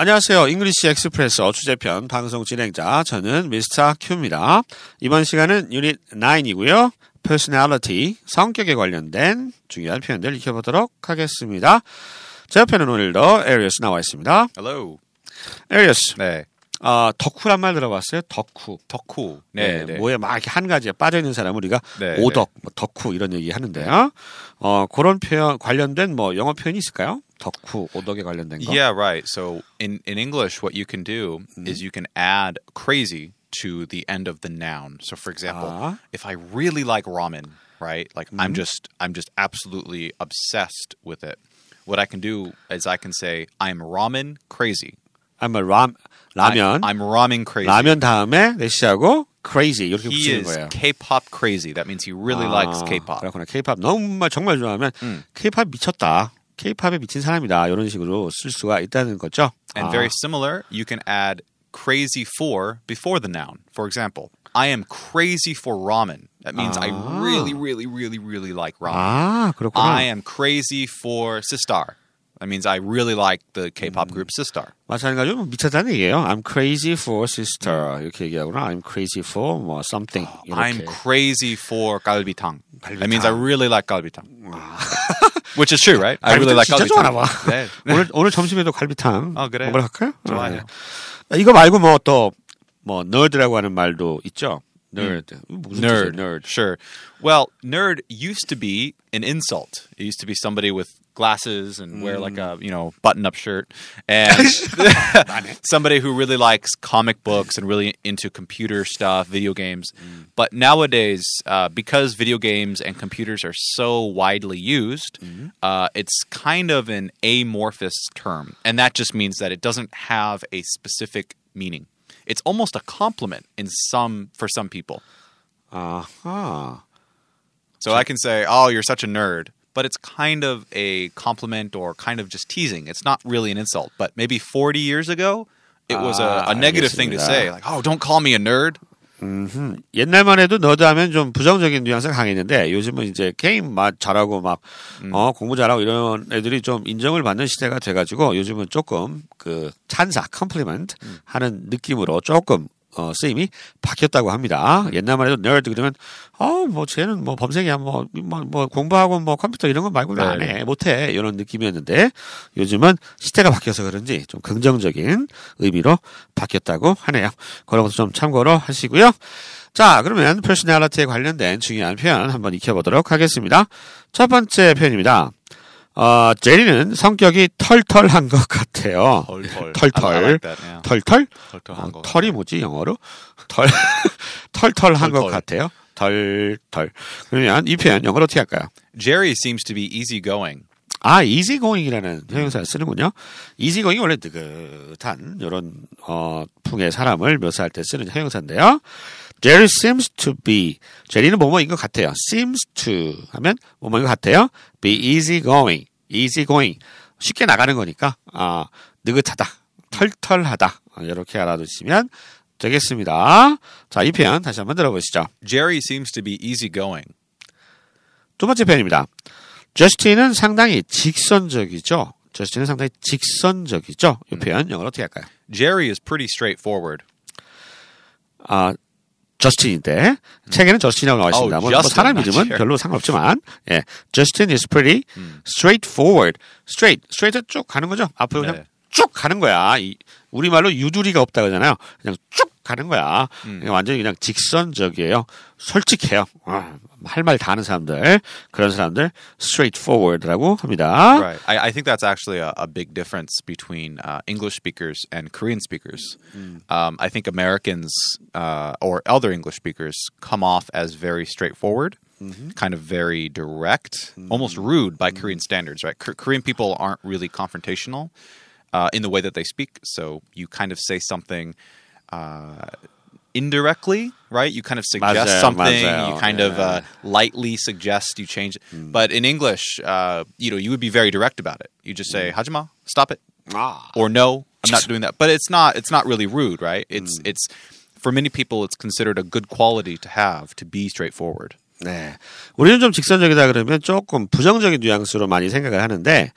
안녕하세요. 잉글리시 엑스프레소 주제편 방송 진행자 저는 미스터 큐입니다. 이번 시간은 유닛 9이고요. personality, 성격에 관련된 중요한 표현들 익혀보도록 하겠습니다. 제 옆에는 오늘도 에리어스 나와 있습니다. Hello. 에리어스, 네. 어, 덕후란 말 들어봤어요? 덕후. 덕후. 네, 뭐에 막 이렇게 한 가지에 빠져 있는 사람 우리가 네, 오덕, 뭐 덕후 이런 얘기 하는데요. 어, 그런 표현 관련된 뭐 영어 표현이 있을까요? 덕후, 오덕에 관련된 거. Yeah, right. So in, in English, what you can do is you can add crazy to the end of the noun. So for example, Ah. if I really like ramen, right? Like I'm just I'm just absolutely obsessed with it. What I can do is I can say I'm ramen crazy. I'm a 람, 라면. I, am ramen crazy. 라면 다음에 대시하고 crazy 이렇게 he 붙이는 is 거예요. K-pop crazy. That means he really 아, likes K-pop. 그렇구나. K-pop 정말 정말 좋아하면 음. K-pop 미쳤다. K-팝에 미친 사람이다. 이런 식으로 쓸 수가 있다는 거죠. And 아, very similar, you can add crazy for before the noun. For example, I am crazy for ramen. That means I Ah. really, really, really, really like ramen. 아, 그렇구나. I am crazy for Sistar. That means I really like the K-pop group Sistar. 마찬가지로 미쳤다는 얘기예요. I'm crazy for sister 이렇게 얘기하거나 I'm crazy for 뭐 something 이렇게. I'm crazy for galbitang. 갈비탕. That means I really like galbitang. Which is true, right? I really like 진짜 좋아하나 galbitang. 봐. 네. 오늘 오늘 점심에도 갈비탕 아, 그래요? 먹으러 갈까요? 좋아요. 아, 이거 말고 뭐 또 뭐 nerd라고 하는 말도 있죠. nerd. 무슨 뜻이에요? nerd. nerd. Sure. Well, nerd used to be an insult. It used to be somebody with glasses and wear like a you know button up shirt, and somebody who really likes comic books and really into computer stuff, video games. But nowadays, uh, because video games and computers are so widely used, uh, it's kind of an amorphous term, and that just means that it doesn't have a specific meaning. It's almost a compliment in some for some people. 아하. So I can say, "Oh, you're such a nerd," but it's kind of a compliment or kind of just teasing. It's not really an insult. But maybe 40 years ago, it was a, Ah, a negative thing to 알겠습니다. say, like, "Oh, don't call me a nerd." 옛날만 해도 너드 하면 좀 부정적인 뉘앙스가 강했는데 요즘은 이제 게임 막 잘하고 막 어, 공부 잘하고 이런 애들이 좀 인정을 받는 시대가 돼가지고 요즘은 조금 그 찬사 compliment 하는 느낌으로 조금 어, 쓰임이 바뀌었다고 합니다. 옛날만 해도 nerd 그러면 어뭐 쟤는 뭐 범생이야 뭐, 뭐, 뭐 공부하고 뭐 컴퓨터 이런 거 말고는 안해 못해 이런 느낌이었는데 요즘은 시대가 바뀌어서 그런지 좀 긍정적인 의미로 바뀌었다고 하네요. 그런 것도 좀 참고로 하시고요. 자, 그러면 personality에 관련된 중요한 표현 한번 익혀보도록 하겠습니다. 첫 번째 표현입니다. 어, 제리는 성격이 털털한 것 같아요. 털털. 털털. I like that, yeah. 털털? 털털한 어, 것 털이 뭐지 영어로? 털 털털한 것 털털. 같아요. 털털. 그러면 이 표현 영어로 어떻게 할까요? Jerry seems to be easygoing. 아, easygoing이라는 형용사를 쓰는군요. easygoing이 원래 느긋한 이런 어, 풍의 사람을 묘사할 때 쓰는 형용사인데요. Jerry seems to be. 제리는 뭐뭐인 것 같아요. seems to 하면 뭐뭐인 것 같아요. be easygoing. easygoing. 쉽게 나가는 거니까 아, 느긋하다. 털털하다. 아, 이렇게 알아두시면 되겠습니다. 자, 이 표현 다시 한번 들어보시죠. Jerry seems to be easygoing. 두 번째 표현입니다. 저스틴은 상당히 직선적이죠. 저스틴은 상당히 직선적이죠. 이 표현 영어로 어떻게 할까요? Jerry is pretty straightforward. 아, 저스틴인데 책에는 저스틴이라고 나와 있습니다. 어, 뭐, 뭐 Justin, 사람 이름은 Jerry. 별로 상관없지만, 예, Justin is pretty straightforward. straight, straight 쭉 가는 거죠. 앞으로 그냥 네. 쭉 가는 거야. 이, 우리말로 유두리가 없다 그러잖아요. 그냥 쭉 가는 거야. 음. 그냥 완전히 그냥 직선적이에요. 솔직해요. 할 말 다 하는 사람들, 그런 사람들 straightforward라고 합니다. Right. I, I think that's actually a, a big difference between uh, English speakers and Korean speakers. Um, I think Americans uh, or other English speakers come off as very straightforward, kind of very direct, almost rude by Korean standards, right? K- Korean people aren't really confrontational uh, in the way that they speak. So you kind of say something. Uh, indirectly, right? You kind of suggest 맞아요, something. 맞아요. You kind of 예. uh, lightly suggest you change it. But in English, uh, you know, you would be very direct about it. You just say, "Hajima, stop it," 아, or "No, I'm not doing that." But it's not. It's not really rude, right? It's it's for many people, it's considered a good quality to have to be straightforward. 네. 우리는 좀 직선적이다 그러면 조금 부정적인 뉘앙스로 많이 생각을 하는데,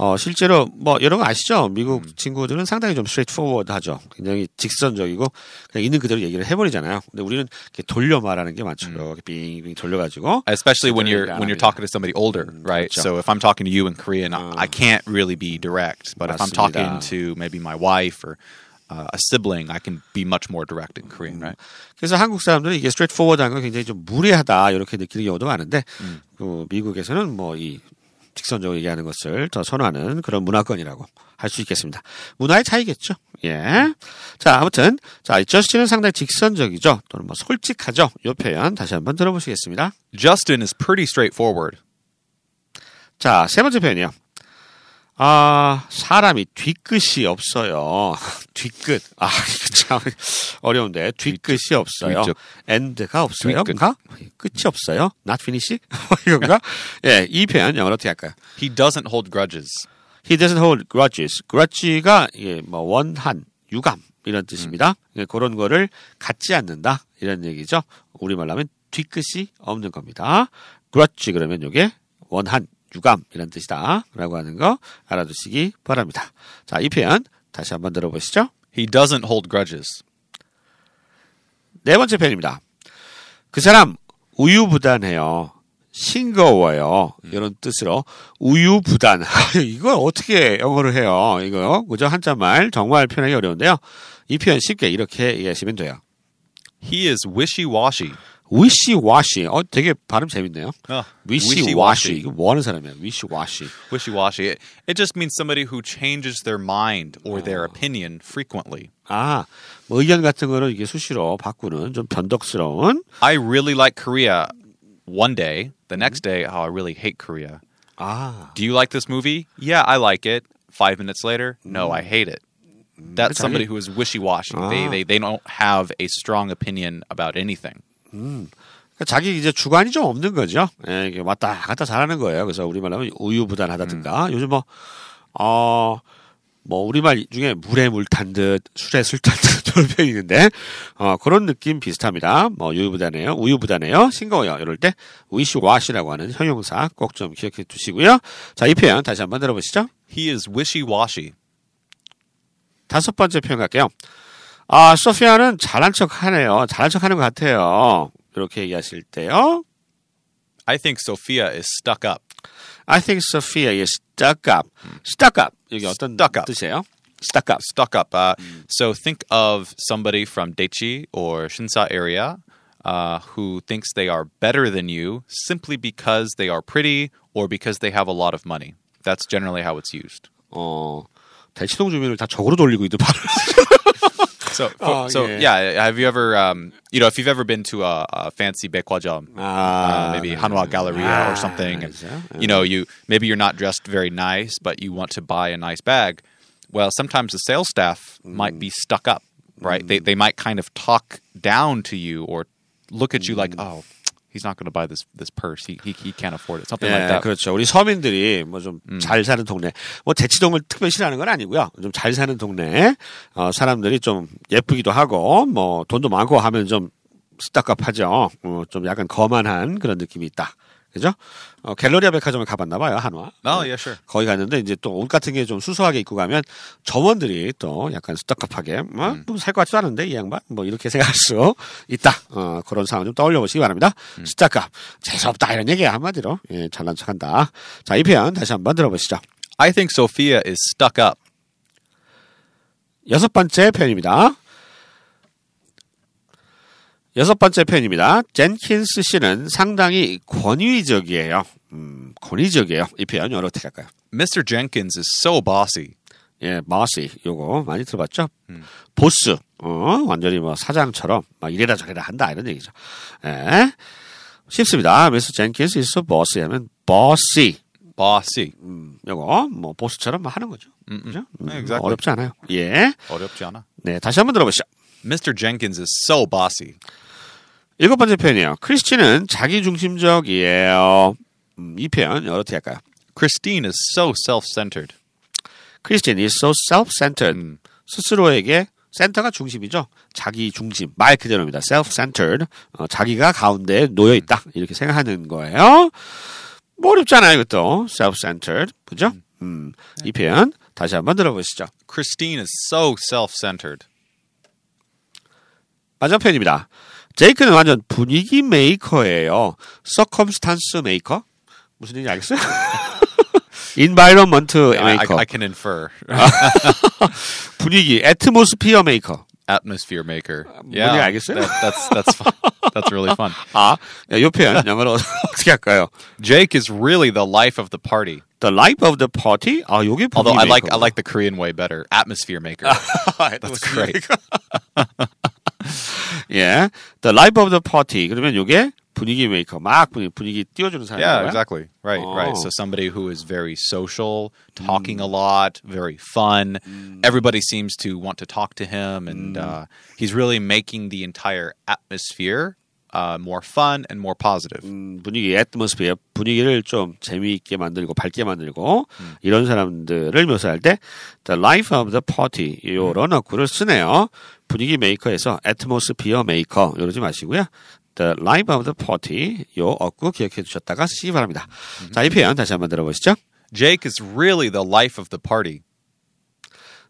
어, 실제로 뭐 여러 거 아시죠? 미국 친구들은 상당히 좀 straightforward 하죠. 굉장히 직선적이고 그냥 있는 그대로 얘기를 해버리잖아요. 근데 우리는 이렇게 돌려 말하는 게 많죠. 이렇게 빙빙 돌려가지고. Especially when you're when you're talking to somebody older, right? 그렇죠. So if I'm talking to you in Korean, I- I can't really be direct. But if I'm talking 맞습니다. to maybe my wife or uh, a sibling, I can be much more direct in Korean, right? 그래서 한국 사람들은 이게 straightforward한 건 굉장히 좀 무례하다 이렇게 느끼는 경우도 많은데 그 미국에서는 뭐 이 직선적으로 얘기하는 것을 더 선호하는 그런 문화권이라고 할 수 있겠습니다. 문화의 차이겠죠. 예. 자, 아무튼 자, 이 저스틴은 상당히 직선적이죠. 또는 뭐 솔직하죠. 이 표현 다시 한번 들어보시겠습니다. Justin is pretty straightforward. 자, 세 번째 표현이요. 아, 사람이 뒤끝이 없어요. 뒤끝. 아, 참 어려운데. 뒤끝이 없어요. 뒤쪽. end가 없어요. 뭔가? 끝이 없어요. not finish? 이건가? 예, 이 표현 영어로 어떻게 할까요? He doesn't hold grudges. He doesn't hold grudges. grudge가 이게 뭐 원한, 유감 이런 뜻입니다. 예, 그런 거를 갖지 않는다 이런 얘기죠. 우리말로 하면 뒤끝이 없는 겁니다. grudge 그러면 이게 원한, 유감 이런 뜻이다라고 하는 거 알아두시기 바랍니다. 자, 이 표현 다시 한번 들어보시죠. He doesn't hold grudges. 네 번째 표현입니다. 그 사람 우유부단해요. 싱거워요. 이런 뜻으로 우유부단. 이걸 어떻게 영어로 해요? 이거 그죠? 한자말 정말 표현하기 어려운데요. 이 표현 쉽게 이렇게 이해하시면 돼요. He is wishy-washy. 위시와시. 어, 되게 발음 재밌네요. 어, 위시와시. wishy-washy. 이거 뭐 하는 사람이야? 위시와시. Wishy-washy. It, it just means somebody who changes their mind or their opinion frequently. 아, 뭐 의견 같은 거를 이게 수시로 바꾸는 좀 변덕스러운. I really like Korea one day. The next day, oh, I really hate Korea. 아, Do you like this movie? Yeah, I like it. Five minutes later, no, I hate it. That's 자기- somebody who is wishy-washy. They, Ah. they they don't have a strong opinion about anything. 그러니까 자기 이제 주관이 좀 없는 거죠. 예, 이게 왔다 갔다 잘하는 거예요. 그래서 우리말로 하면 우유부단하다든가 요즘 뭐, 어, 뭐 우리말 중에 물에 물 탄 듯, 술에 술 탄듯 저런 표현이 있는데 어, 그런 느낌 비슷합니다. 뭐 우유부단해요, 우유부단해요, 싱거워요. 이럴 때 위시와시라고 하는 형용사 꼭 좀 기억해 두시고요. 자, 이 표현 다시 한번 들어보시죠. He is wishy-washy. 다섯 번째 표현 갈게요. 아, 소피아는 잘한 척 하네요. 잘한 척 하는 것 같아요. 이렇게 얘기하실 때요. I think Sophia is stuck up. I think Sophia is stuck up. stuck up. 여기 어떤 Stuck up. 뜻이에요? stuck up. Stuck up. Uh, So think of somebody from Daechi or Shinsa area uh, who thinks they are better than you simply because they are pretty or because they have a lot of money. That's generally how it's used. 어, 대치동 주민을 다 적으로 돌리고 있는 바로. So, Oh, so yeah. yeah. Have you ever, um, you know, if you've ever been to a, a fancy baekwajam, uh, maybe Hanwha Galleria or something, and you know, you maybe you're not dressed very nice, but you want to buy a nice bag. Well, sometimes the sales staff might be stuck up, right? They they might kind of talk down to you or look at you like, oh, he's not going to buy this this purse. He, he he can't afford it. Something like 예, that. 그렇죠. 우리 서민들이 뭐 좀 잘 사는 동네, 뭐 대치동을 특별히 싫어하는 건 아니고요. 좀 잘 사는 동네, 어, 사람들이 좀 예쁘기도 하고, 뭐 돈도 많고 하면 좀 스타깝하죠. 어, 좀 약간 거만한 그런 느낌이 있다. 그죠? 어, 갤러리아 백화점을 가봤나 봐요, 한화. Oh yeah, sure. 거기 갔는데 이제 또 옷 같은 게 좀 수수하게 입고 가면 점원들이 또 약간 스타깝하게 음. 뭐살 것 같지도 않은데 이 양반 뭐 이렇게 생각할 수 있다. 어, 그런 상황 좀 떠올려 보시기 바랍니다. 음. 스타깝 재수없다 이런 얘기 한마디로 예, 잘난 척한다. 자, 이 표현 다시 한번 들어보시죠. I think Sophia is stuck up. 여섯 번째 표현입니다. 여섯 번째 표현입니다. 젠킨스 씨는 상당히 권위적이에요. 음, 권위적이에요. 이 표현 여러 어떻게 할까요? Mr. Jenkins is so bossy. 예, 마시 요거 많이 들어봤죠? 보스, 어, 완전히 뭐 사장처럼 막 이래라 저래라 한다 이런 얘기죠. 예, 쉽습니다. 미스 젠킨스 있어 보스 하면 bossy. Bossy. 음, 요거 뭐 보스처럼 막 하는 거죠. 그죠? 음, 네, exactly. 어렵지 않아요. 예, 어렵지 않아. 네 다시 한번 들어보시죠. Mr. Jenkins is so bossy. 일곱 번째 표현이에요. 크리스티는 자기 중심적이에요. 음, 이 표현 어떻게 할까요? Christine is so self-centered. Christine is so self-centered. 스스로에게 센터가 중심이죠. 자기 중심. 말 그대로입니다. self-centered. 어, 자기가 가운데 놓여 있다. 이렇게 생각하는 거예요. 뭐 어렵잖아요, 이것도. self-centered. 그죠? 음, 이 표현 다시 한번 들어보시죠. Christine is so self-centered. 마지막 표현입니다. 제이크는 완전 분위기 메이커예요. 서컴스탄스 메이커? 무슨 얘기인지 알겠어요? 인바이런먼트 I, I, 메이커. I can infer. 분위기 애트모스피어 메이커. Atmosphere maker. 뭔지 Yeah, 알겠어요? that, that's that's fun. That's really fun. 아, 이 표현 영어로 어떻게 할까요? Jake is really the life of the party. The life of the party. 아, 요게 분위기 Although I like I 메이커구나. like the Korean way better. Atmosphere maker. That's great. 예, the life of the party. 그러면 요게 분위기 메이커, 막 분위기, 분위기 띄워주는 사람인 Yeah, 거야. exactly. Right, right. Oh. So somebody who is very social, talking a lot, very fun. Everybody seems to want to talk to him, and uh, he's really making the entire atmosphere uh, more fun and more positive. 음, 분위기, 애트모스피어, 분위기를 좀 재미있게 만들고 밝게 만들고 이런 사람들을 묘사할 때 the life of the party 요런 어구를 쓰네요. 분위기 메이커에서 atmosphere maker 이러지 마시고요. the life of the party 요 어구 기억해 주셨다가 쓰시기 바랍니다. 자, 이 표현 다시 한번 들어보시죠. Jake is really the life of the party.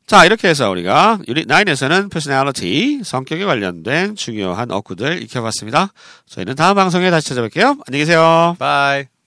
자, 이렇게 해서 우리가 유닛 9에서는 personality, 성격에 관련된 중요한 어구들 익혀봤습니다. 저희는 다음 방송에 다시 찾아뵐게요. 안녕히 계세요. Bye.